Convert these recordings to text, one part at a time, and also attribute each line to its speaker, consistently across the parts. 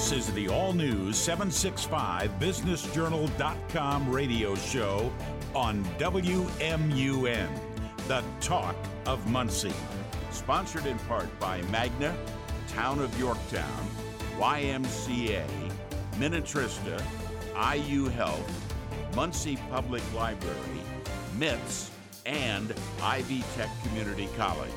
Speaker 1: This is the all new 765 BusinessJournal.com radio show on WMUN, the talk of Muncie. Sponsored in part by Magna, Town of Yorktown, YMCA, Minnetrista, IU Health, Muncie Public Library, MITS, and Ivy Tech Community College.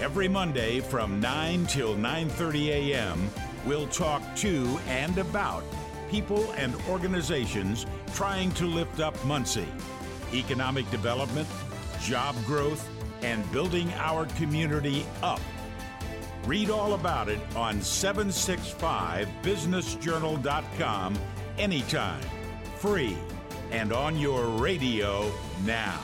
Speaker 1: Every Monday from 9 till 9:30 a.m., we'll talk to and about people and organizations trying to lift up Muncie. Economic development, job growth, and building our community up. Read all about it on 765businessjournal.com anytime, free, and on your radio now.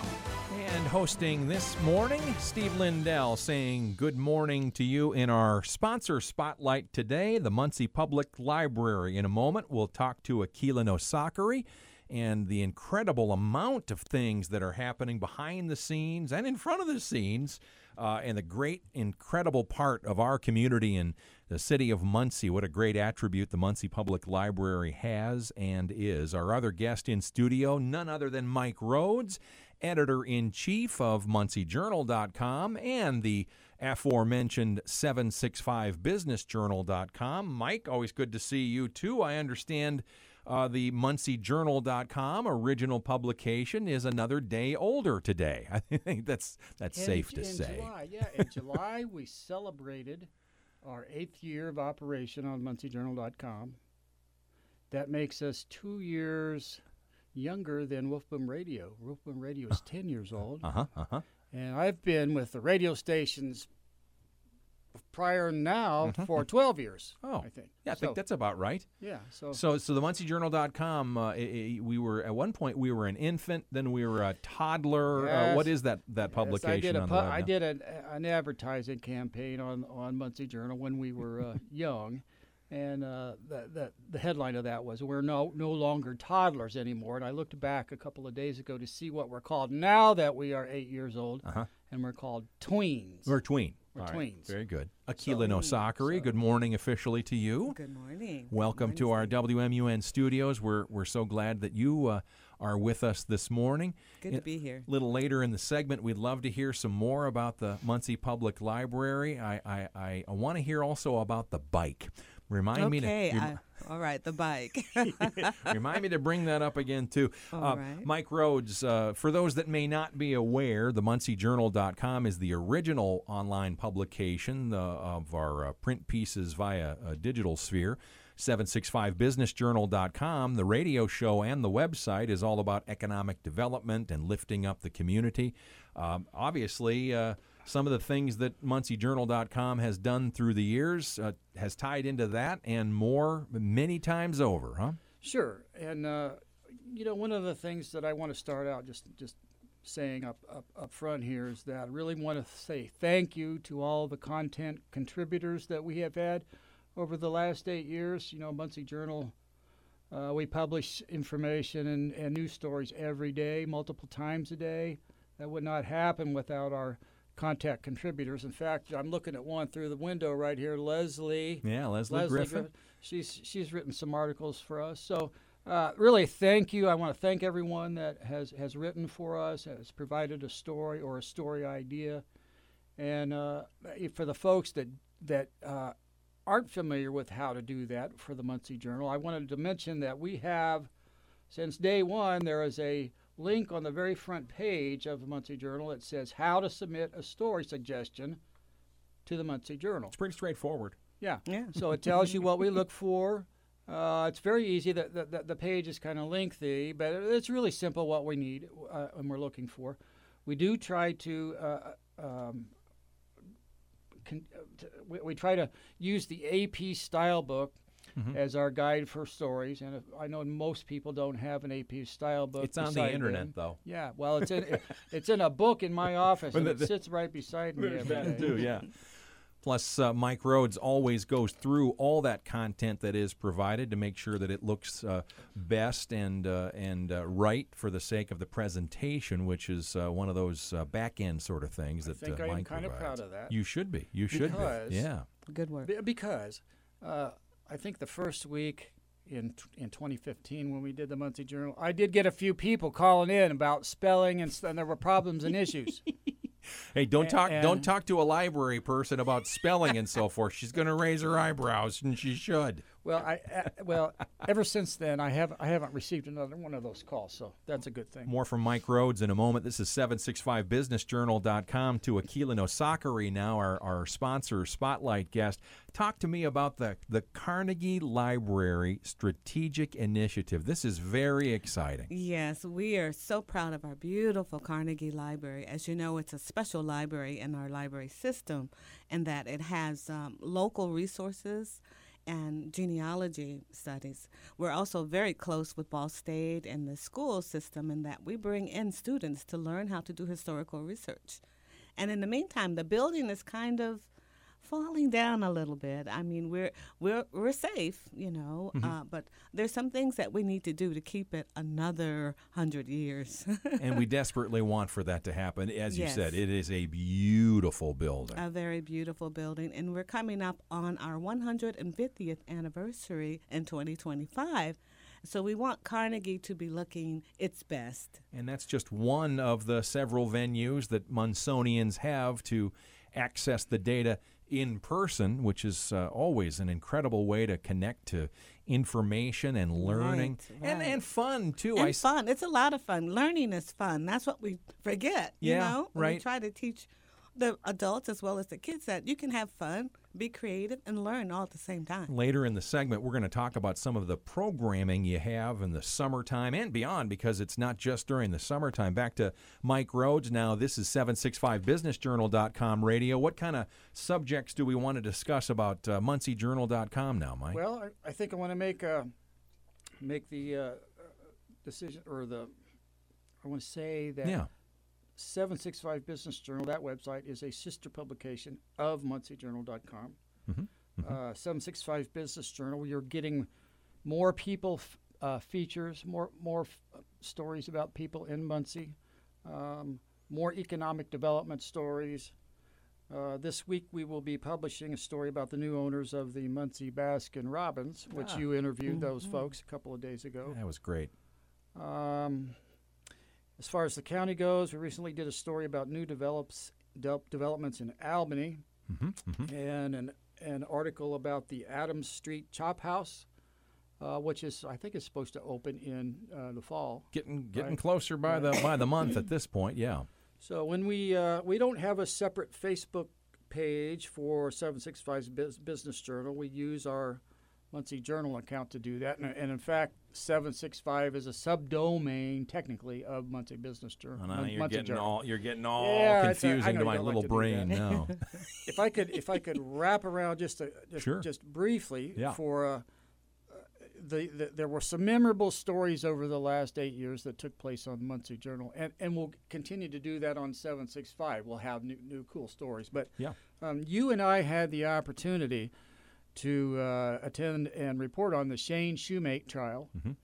Speaker 2: And hosting this morning, Steve Lindell saying good morning to you in our sponsor spotlight today, the Muncie Public Library. In a moment, we'll talk to Akilah Nosakhere and the incredible amount of things that are happening behind the scenes and in front of the scenes, uh, and the great, incredible part of our community in the city of Muncie. What a great attribute the Muncie Public Library has and is. Our other guest in studio, none other than Mike Rhodes editor in chief of MuncieJournal.com and the aforementioned 765businessjournal.com. Mike, always good to see you too. I understand uh, the MuncieJournal.com original publication is another day older today. I think that's that's
Speaker 3: In-
Speaker 2: safe to
Speaker 3: in
Speaker 2: say.
Speaker 3: July, yeah, in July we celebrated our eighth year of operation on MuncieJournal.com. That makes us two years younger than Woof Boom Radio. Woof Boom Radio is ten years old,
Speaker 2: Uh huh. Uh huh.
Speaker 3: and I've been with the radio stations prior now for twelve years.
Speaker 2: Oh,
Speaker 3: I think.
Speaker 2: Yeah, I think that's about right.
Speaker 3: yeah. So,
Speaker 2: So, so the MuncieJournal.com, uh, we were at one point we were an infant, then we were a toddler. Uh, what
Speaker 3: Yes.
Speaker 2: is that that
Speaker 3: Yes,
Speaker 2: publication
Speaker 3: I did a
Speaker 2: on
Speaker 3: pu- I did an, an advertising campaign on on Muncie Journal when we were uh, young, and uh, the, the the headline of that was "We're no no longer toddlers anymore." And I looked back a couple of days ago to see what we're called now that we are eight years old,
Speaker 2: Uh-huh.
Speaker 3: and we're called tweens.
Speaker 2: We're tween.
Speaker 3: We're
Speaker 2: All right,
Speaker 3: tweens.
Speaker 2: Very good. Akilah Nosakhere, good morning officially to you.
Speaker 4: Good morning.
Speaker 2: Welcome to our WMUN studios. We're, we're so glad that you uh, are with us this morning.
Speaker 4: Good to be here.
Speaker 2: A little later in the segment, we'd love to hear some more about the Muncie Public Library. I, I, I, I want to hear also about the bike. Remind me to
Speaker 4: Okay.
Speaker 2: rem-
Speaker 4: I, all right. The bike.
Speaker 2: Remind me to bring that up again, too.
Speaker 4: All
Speaker 2: Uh,
Speaker 4: right.
Speaker 2: Mike Rhodes, uh, for those that may not be aware, the MuncieJournal.com is the original online publication uh, of our uh, print pieces via digital sphere. 765businessjournal.com, the radio show and the website is all about economic development and lifting up the community. Um, obviously, uh, some of the things that MuncieJournal.com has done through the years uh, has tied into that and more many times over, huh?
Speaker 3: Sure, and uh, you know one of the things that I want to start out just just saying up, up up front here is that I really want to say thank you to all the content contributors that we have had over the last eight years. You know, Muncie Journal. Uh, we publish information and, and news stories every day, multiple times a day. That would not happen without our contact contributors. In fact, I'm looking at one through the window right here, Leslie.
Speaker 2: Yeah, Leslie,
Speaker 3: Leslie
Speaker 2: Griffin.
Speaker 3: Griffin. She's she's written some articles for us. So uh, really, thank you. I want to thank everyone that has has written for us, has provided a story or a story idea, and uh, for the folks that that uh, aren't familiar with how to do that for the Muncie Journal, I wanted to mention that we have since day one there is a link on the very front page of the Muncie Journal that says how to submit a story suggestion to the Muncie Journal.
Speaker 2: It's pretty straightforward.
Speaker 3: Yeah.
Speaker 4: Yeah.
Speaker 3: So it tells you what we look for. Uh, it's very easy. The, the, the- the page is kind of lengthy, but it's really simple what we need uh, and we're looking for. We do try to, uh, um, con- uh, t- we, we try to use the AP style book
Speaker 2: Mm-hmm.
Speaker 3: as our guide for stories. And if, I know most people don't have an AP style book.
Speaker 2: It's on the internet,
Speaker 3: them.
Speaker 2: though.
Speaker 3: Yeah, well, it's in it's in a book in my office,
Speaker 2: Well,
Speaker 3: and
Speaker 2: the-
Speaker 3: it sits right beside me every day.
Speaker 2: yeah. Plus, uh, Mike Rhodes always goes through all that content that is provided to make sure that it looks uh, best and uh, and uh, right for the sake of the presentation, which is uh, one of those uh, back end sort of things that
Speaker 3: think
Speaker 2: uh,
Speaker 3: I am
Speaker 2: Mike
Speaker 3: kinda
Speaker 2: provides.
Speaker 3: proud of that.
Speaker 2: You should be. You should
Speaker 3: Because-
Speaker 2: be. Yeah.
Speaker 4: Good work.
Speaker 3: Be- because uh, I think the first week in in 2015 when we did the Muncie Journal, I did get a few people calling in about spelling and, and there were problems and issues.
Speaker 2: Hey, don't talk
Speaker 3: and-
Speaker 2: don't talk to a library person about spelling and so forth. She's going to raise her eyebrows, and she should.
Speaker 3: Well, I uh, well ever since then I have I haven't received another one of those calls, so that's a good thing.
Speaker 2: More from Mike Rhodes in a moment. This is 765businessjournal.com to Akilah Nosakhere now, our, our sponsor, spotlight guest. Talk to me about the, the Carnegie Library Strategic Initiative. This is very exciting.
Speaker 4: Yes, we are so proud of our beautiful Carnegie Library. As you know, it's a special library in our library system in that it has um, local resources and genealogy studies. We're also very close with Ball State and the school system in that we bring in students to learn how to do historical research. And in the meantime, the building is kind of falling down a little bit. I mean, we're we're we're safe, you know, uh, but there's some things that we need to do to keep it another hundred years.
Speaker 2: and we desperately want for that to happen. As you
Speaker 4: Yes.
Speaker 2: said, it is a beautiful building.
Speaker 4: a very beautiful building, and we're coming up on our 150th anniversary in 2025. So we want Carnegie to be looking its best.
Speaker 2: And that's just one of the several venues that Munsonians have to access the data in person, which is uh, always an incredible way to connect to information and learning
Speaker 4: Right,
Speaker 2: and,
Speaker 4: right.
Speaker 2: and fun too. I
Speaker 4: And
Speaker 2: s-
Speaker 4: fun. It's a lot of fun. Learning is fun. That's what we forget.
Speaker 2: Yeah,
Speaker 4: you know?
Speaker 2: Right.
Speaker 4: We try to teach the adults as well as the kids that you can have fun, be creative, and learn all at the same time.
Speaker 2: Later in the segment, we're going to talk about some of the programming you have in the summertime and beyond because it's not just during the summertime. Back to Mike Rhodes now. This is 765businessjournal.com radio. What kind of subjects do we want to discuss about uh, munciejournal.com now, Mike?
Speaker 3: Well, I, I think I want to make uh, make the uh, decision or the I want to say that
Speaker 2: yeah.
Speaker 3: 765 Business Journal, that website is a sister publication of MuncieJournal.com.
Speaker 2: Mhm,
Speaker 3: Uh, 765 Business Journal, you're getting more people f- uh, features, more more f- uh, stories about people in Muncie, um, more economic development stories. Uh, this week we will be publishing a story about the new owners of the Muncie Baskin Robbins, which
Speaker 2: Ah.
Speaker 3: you interviewed those folks a couple of days ago.
Speaker 2: That was great.
Speaker 3: Um, as far as the county goes, we recently did a story about new develops, de- developments in Albany
Speaker 2: hmm hmm
Speaker 3: and an, an article about the Adams Street Chop House, uh, which is, I think, is supposed to open in uh, the fall.
Speaker 2: Getting getting
Speaker 3: Right.
Speaker 2: closer by the by the month at this point. Yeah.
Speaker 3: So when we uh, we don't have a separate Facebook page for 765's Bus- Business Journal, we use our Muncie Journal account to do that. And, and in fact, 765 is a subdomain technically of Muncie Business Journal.
Speaker 2: Oh,
Speaker 3: Mun-
Speaker 2: you're
Speaker 3: Muncie
Speaker 2: getting
Speaker 3: Journal.
Speaker 2: all you're getting all
Speaker 3: Yeah,
Speaker 2: confused into my
Speaker 3: don't like
Speaker 2: little brain now.
Speaker 3: if I could if I could wrap around just a, just,
Speaker 2: Sure.
Speaker 3: just briefly
Speaker 2: Yeah.
Speaker 3: for uh, the, the there were some memorable stories over the last eight years that took place on Muncie Journal, and and we'll continue to do that on seven six five. We'll have new new cool stories, but
Speaker 2: Yeah.
Speaker 3: um, you and I had the opportunity to uh, attend and report on the Shane Shoemate trial,
Speaker 2: Mhm.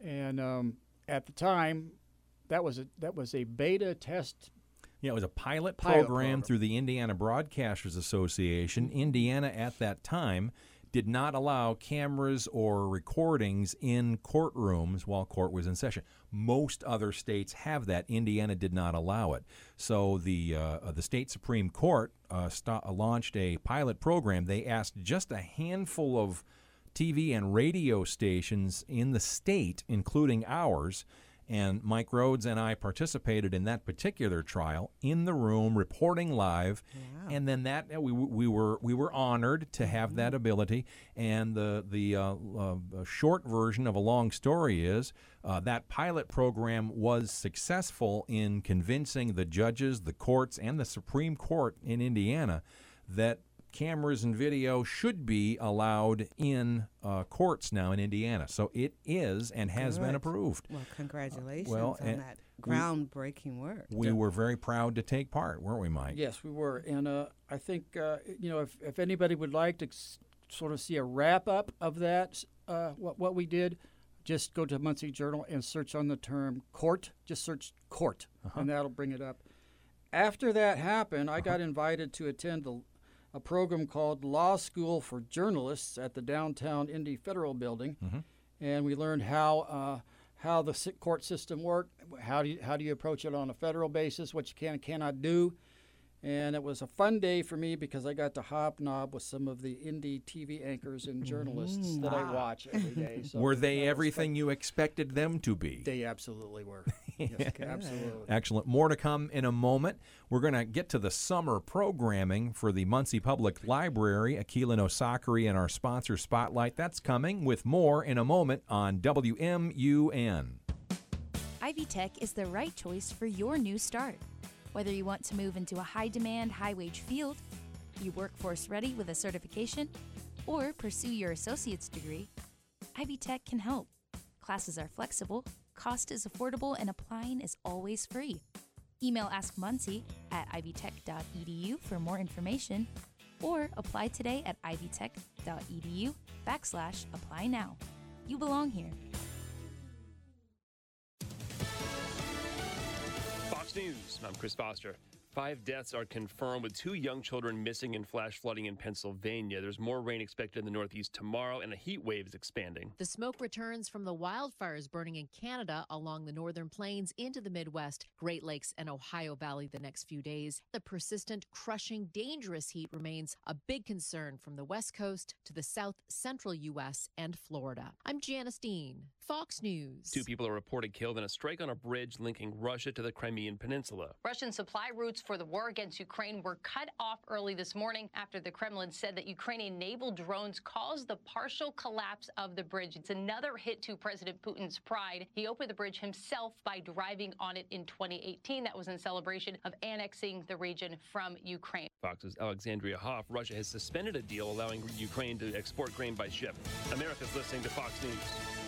Speaker 3: and um, at the time. That was a that was a beta test
Speaker 2: Yeah, it was a pilot,
Speaker 3: Pilot
Speaker 2: program,
Speaker 3: program.
Speaker 2: through the Indiana Broadcasters Association. Indiana at that time did not allow cameras or recordings in courtrooms while court was in session. Most other states have that. Indiana did not allow it. So the uh, the state supreme court uh, sta- launched a pilot program. They asked just a handful of TV and radio stations in the state, including ours. And Mike Rhodes and I participated in that particular trial in the room, reporting live. And then that we, we were we were honored to have that ability. And the the uh, uh, short version of a long story is uh, that pilot program was successful in convincing the judges, the courts, and the Supreme Court in Indiana that cameras and video should be allowed in uh, courts now in Indiana. So it is and has been approved.
Speaker 4: Well, congratulations
Speaker 2: well,
Speaker 4: on that groundbreaking work.
Speaker 2: We were very proud to take part, weren't we, Mike?
Speaker 3: Yes, we were, and uh, I think uh, you know if, if anybody would like to s- sort of see a wrap up of that, uh, what what we did, just go to Muncie Journal and search on the term court. Just search court, and that'll bring it up. After that happened, I got invited to attend the a program called Law School for Journalists at the downtown Indy Federal Building, mm-hmm. and we learned how uh, how the court system worked, how do you, how do you approach it on a federal basis, what you can and cannot do. And it was a fun day for me because I got to hobnob with some of the indie TV anchors and journalists mm-hmm. that I ah. watch every day. So
Speaker 2: Were they everything you expected them to be?
Speaker 3: They absolutely were. Yes, absolutely.
Speaker 2: Excellent. More to come in a moment. We're going to get to the summer programming for the Muncie Public Library, Akilah Osakari, and our sponsor Spotlight. That's coming with more in a moment on WMUN.
Speaker 5: Ivy Tech is the right choice for your new start. Whether you want to move into a high demand, high wage field, you workforce ready with a certification, or pursue your associate's degree, Ivy Tech can help. Classes are flexible, cost is affordable, and applying is always free. Email Ask Muncie at ivytech.edu for more information, or apply today at ivytech.edu backslash apply now. You belong here.
Speaker 6: Fox News. I'm Chris Foster. Five deaths are confirmed with two young children missing in flash flooding in Pennsylvania. There's more rain expected in the Northeast tomorrow, and a heat wave is expanding.
Speaker 7: The smoke returns from the wildfires burning in Canada along the northern plains into the Midwest, Great Lakes, and Ohio Valley the next few days. The persistent, crushing, dangerous heat remains a big concern from the West Coast to the south central U.S. and Florida. I'm Janice Dean, Fox News.
Speaker 6: Two people are reported killed in a strike on a bridge linking Russia to the Crimean Peninsula.
Speaker 8: Russian supply routes for the war against Ukraine were cut off early this morning after the Kremlin said that Ukrainian naval drones caused the partial collapse of the bridge. It's another hit to President Putin's pride. He opened the bridge himself by driving on it in 2018. That was in celebration of annexing the region from Ukraine.
Speaker 6: Fox's Alexandria Hoff. Russia has suspended a deal allowing Ukraine to export grain by ship. America's listening to Fox News.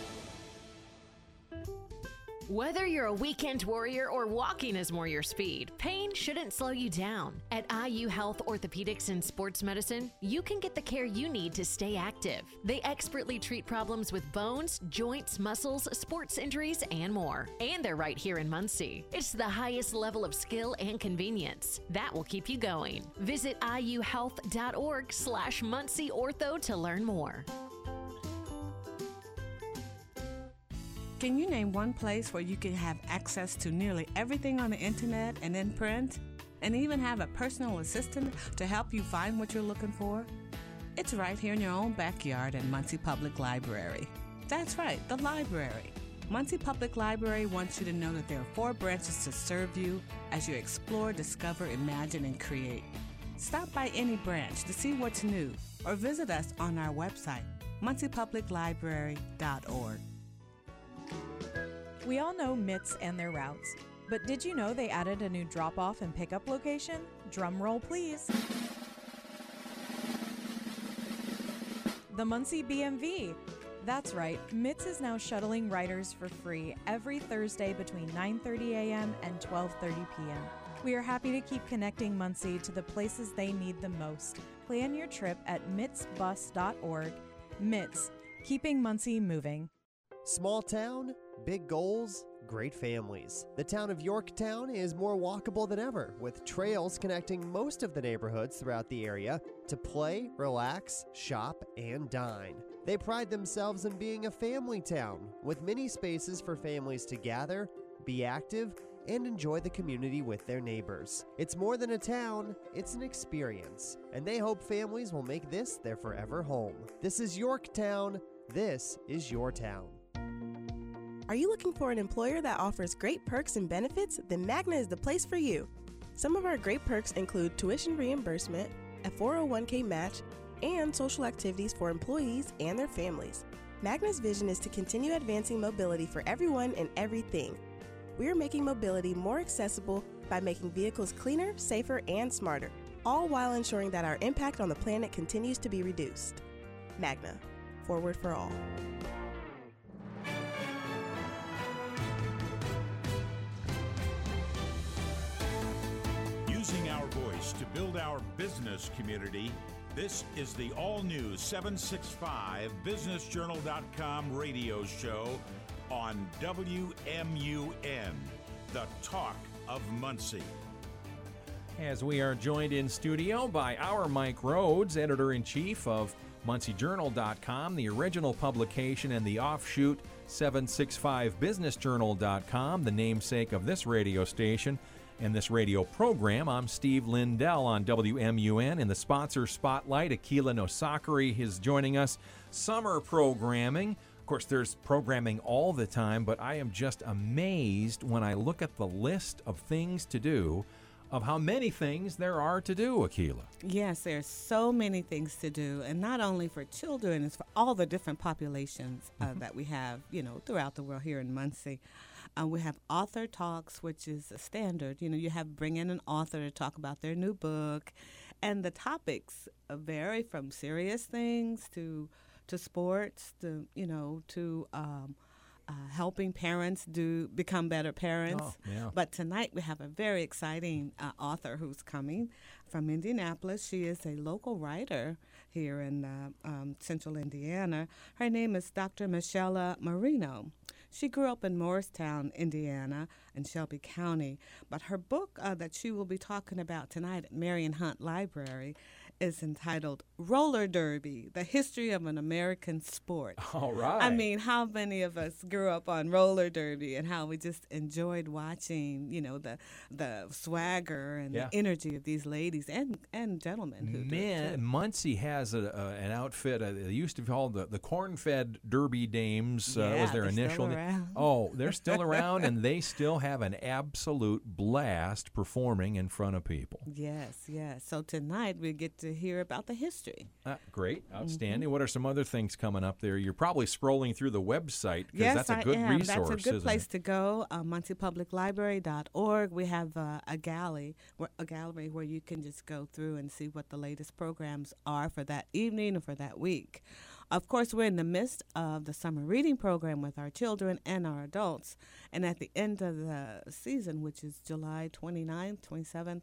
Speaker 9: Whether you're a weekend warrior or walking is more your speed, pain shouldn't slow you down. At IU Health Orthopedics and Sports Medicine, you can get the care you need to stay active. They expertly treat problems with bones, joints, muscles, sports injuries, and more. And they're right here in Muncie. It's the highest level of skill and convenience. That will keep you going. Visit iuhealth.org slash Muncie Ortho to learn more.
Speaker 4: Can you name one place where you can have access to nearly everything on the internet and in print? And even have a personal assistant to help you find what you're looking for? It's right here in your own backyard at Muncie Public Library. That's right, the library. Muncie Public Library wants you to know that there are four branches to serve you as you explore, discover, imagine, and create. Stop by any branch to see what's new or visit us on our website, munciepubliclibrary.org.
Speaker 10: We all know MITS and their routes, but did you know they added a new drop off and pickup location? Drum roll, please. The Muncie BMV. That's right, MITS is now shuttling riders for free every Thursday between 9:30 a.m. and 12:30 p.m. We are happy to keep connecting Muncie to the places they need the most. Plan your trip at mitsbus.org. MITS, keeping Muncie moving.
Speaker 11: Small town, big goals, great families. The town of Yorktown is more walkable than ever, with trails connecting most of the neighborhoods throughout the area to play, relax, shop, and dine. They pride themselves in being a family town, with many spaces for families to gather, be active, and enjoy the community with their neighbors. It's more than a town, it's an experience, and they hope families will make this their forever home. This is Yorktown. This is your town.
Speaker 12: Are you looking for an employer that offers great perks and benefits? Then Magna is the place for you. Some of our great perks include tuition reimbursement, a 401k match, and social activities for employees and their families. Magna's vision is to continue advancing mobility for everyone and everything. We are making mobility more accessible by making vehicles cleaner, safer, and smarter, all while ensuring that our impact on the planet continues to be reduced. Magna, forward for all.
Speaker 1: To build our business community, this is the all new 765 BusinessJournal.com radio show on WMUN, the talk of Muncie.
Speaker 2: As we are joined in studio by our Mike Rhodes, editor in chief of MuncieJournal.com, the original publication, and the offshoot 765BusinessJournal.com, the namesake of this radio station and this radio program. I'm Steve Lindell on WMUN. In the sponsor spotlight, Akilah Nosakhere is joining us. Summer programming. Of course, there's programming all the time, but I am just amazed when I look at the list of things to do of how many things there are to do, Akilah.
Speaker 4: Yes, there's so many things to do, and not only for children, it's for all the different populations uh,
Speaker 2: Mm-hmm.
Speaker 4: that we have, you know, throughout the world here in Muncie. Uh, we have author talks, which is a standard. You know, you have bring in an author to talk about their new book, and the topics vary from serious things to to sports, to you know, to um, uh, helping parents do become better parents.
Speaker 2: Oh, yeah.
Speaker 4: But tonight we have a very exciting uh, author who's coming from Indianapolis. She is a local writer here in uh, um, central Indiana. Her name is Dr. Michelle Marino. She grew up in Morristown, Indiana, in Shelby County. But her book uh, that she will be talking about tonight at Maring-Hunt Library is entitled Roller Derby The History of an American Sport.
Speaker 2: All right.
Speaker 4: I mean, how many of us grew up on roller derby and how we just enjoyed watching, you know, the the swagger and
Speaker 2: Yeah.
Speaker 4: the energy of these ladies and, and gentlemen who do it,
Speaker 2: Man,
Speaker 4: too.
Speaker 2: Muncie has a, an outfit. Uh, they used to be called the, the corn-fed Derby Dames. Uh,
Speaker 4: Yeah,
Speaker 2: was their initial? na-
Speaker 4: around.
Speaker 2: Oh, they're still around, and they still have an absolute blast performing in front of people.
Speaker 4: Yes, yes. So tonight we get to hear about the history.
Speaker 2: Uh, great,
Speaker 4: Mm-hmm.
Speaker 2: outstanding. What are some other things coming up there? You're probably scrolling through the website because
Speaker 4: Yes,
Speaker 2: that's a
Speaker 4: I
Speaker 2: good
Speaker 4: am.
Speaker 2: resource.
Speaker 4: That's a good place
Speaker 2: it?
Speaker 4: to go. Uh, MunciePublicLibrary.org. We have uh, a gallery, a gallery where you can just go through and see what the latest programs are for that evening or for that week. Of course, we're in the midst of the summer reading program with our children and our adults. And at the end of the season, which is July 29th, 27th,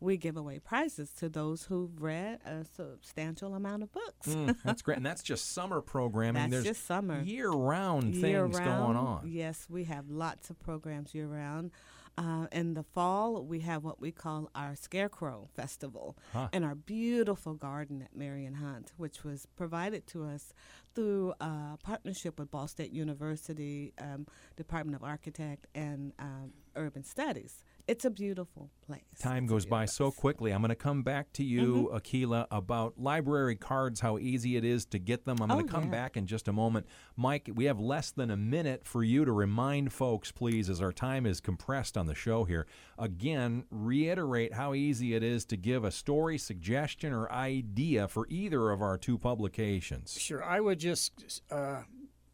Speaker 4: we give away prizes to those who've read a substantial amount of books.
Speaker 2: Mm, that's great, and that's just summer programming.
Speaker 4: That's
Speaker 2: There's
Speaker 4: just summer.
Speaker 2: year-round things
Speaker 4: year
Speaker 2: going on.
Speaker 4: Yes, we have lots of programs year round. Uh, in the fall, we have what we call our Scarecrow Festival
Speaker 2: Huh.
Speaker 4: in our beautiful garden at Maring-Hunt, which was provided to us through a partnership with Ball State University, um, Department of Architect, and um, Urban Studies. It's a beautiful place.
Speaker 2: Time
Speaker 4: It's
Speaker 2: goes by
Speaker 4: beautiful
Speaker 2: so quickly. I'm going to come back to you,
Speaker 4: Mm-hmm.
Speaker 2: Akilah, about library cards, how easy it is to get them. I'm going
Speaker 4: Oh,
Speaker 2: to come
Speaker 4: yeah.
Speaker 2: back in just a moment. Mike, we have less than a minute for you to remind folks, please, as our time is compressed on the show here. Again, reiterate how easy it is to give a story, suggestion, or idea for either of our two publications.
Speaker 3: Sure, I would just uh,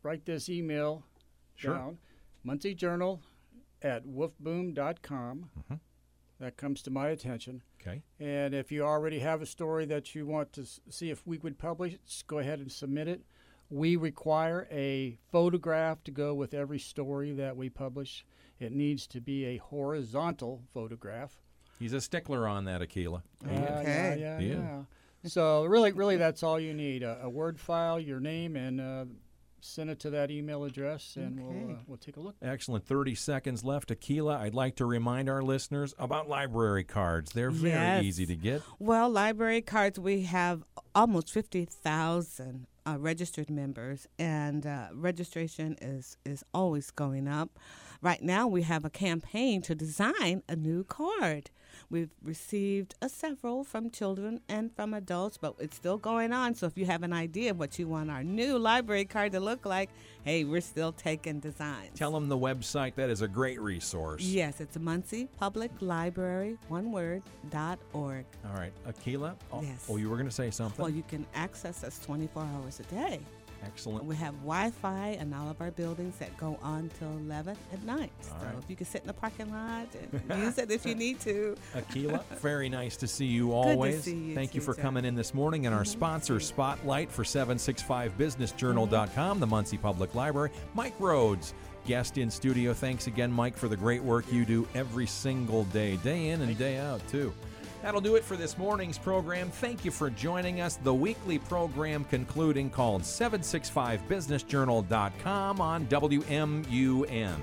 Speaker 3: write this email
Speaker 2: Sure.
Speaker 3: down, Muncie Journal at woofboom.com.
Speaker 2: Mm-hmm.
Speaker 3: That comes to my attention.
Speaker 2: Okay.
Speaker 3: And if you already have a story that you want to s- see if we would publish, just go ahead and submit it. We require a photograph to go with every story that we publish. It needs to be a horizontal photograph.
Speaker 2: He's a stickler on that, Akilah.
Speaker 3: Uh, yeah, yeah,
Speaker 2: Yeah.
Speaker 3: yeah. So really, really, that's all you need: a, a Word file, your name, and uh, send it to that email address, and we'll uh, we'll take a look.
Speaker 2: Excellent. 30 seconds left. Akilah, I'd like to remind our listeners about library cards. They're very
Speaker 4: Yes.
Speaker 2: easy to get.
Speaker 4: Well, library cards, we have almost 50,000 uh, registered members, and uh, registration is, is always going up. Right now, we have a campaign to design a new card. We've received uh, several from children and from adults, but it's still going on. So if you have an idea of what you want our new library card to look like, hey, we're still taking designs.
Speaker 2: Tell them the website. That is a great resource.
Speaker 4: Yes, it's Muncie Public Library, one word, dot org.
Speaker 2: All right. Akilah? Oh,
Speaker 4: Yes.
Speaker 2: oh, you were going to say something?
Speaker 4: Well, you can access us 24 hours a day.
Speaker 2: Excellent.
Speaker 4: We have Wi-Fi in all of our buildings that go on till 11 at night.
Speaker 2: All
Speaker 4: so
Speaker 2: right.
Speaker 4: if you can sit in the parking lot and use it if you need to.
Speaker 2: Akilah, very nice to see you always.
Speaker 4: see you
Speaker 2: Thank you for
Speaker 4: Jeff.
Speaker 2: coming in this morning. And our mm-hmm. sponsor spotlight for 765businessjournal.com, mm-hmm. the Muncie Public Library, Mike Rhodes. Guest in studio. Thanks again, Mike, for the great work you do every single day, day in and day out, too. That'll do it for this morning's program. Thank you for joining us. The weekly program concluding called 765businessjournal.com on WMUN.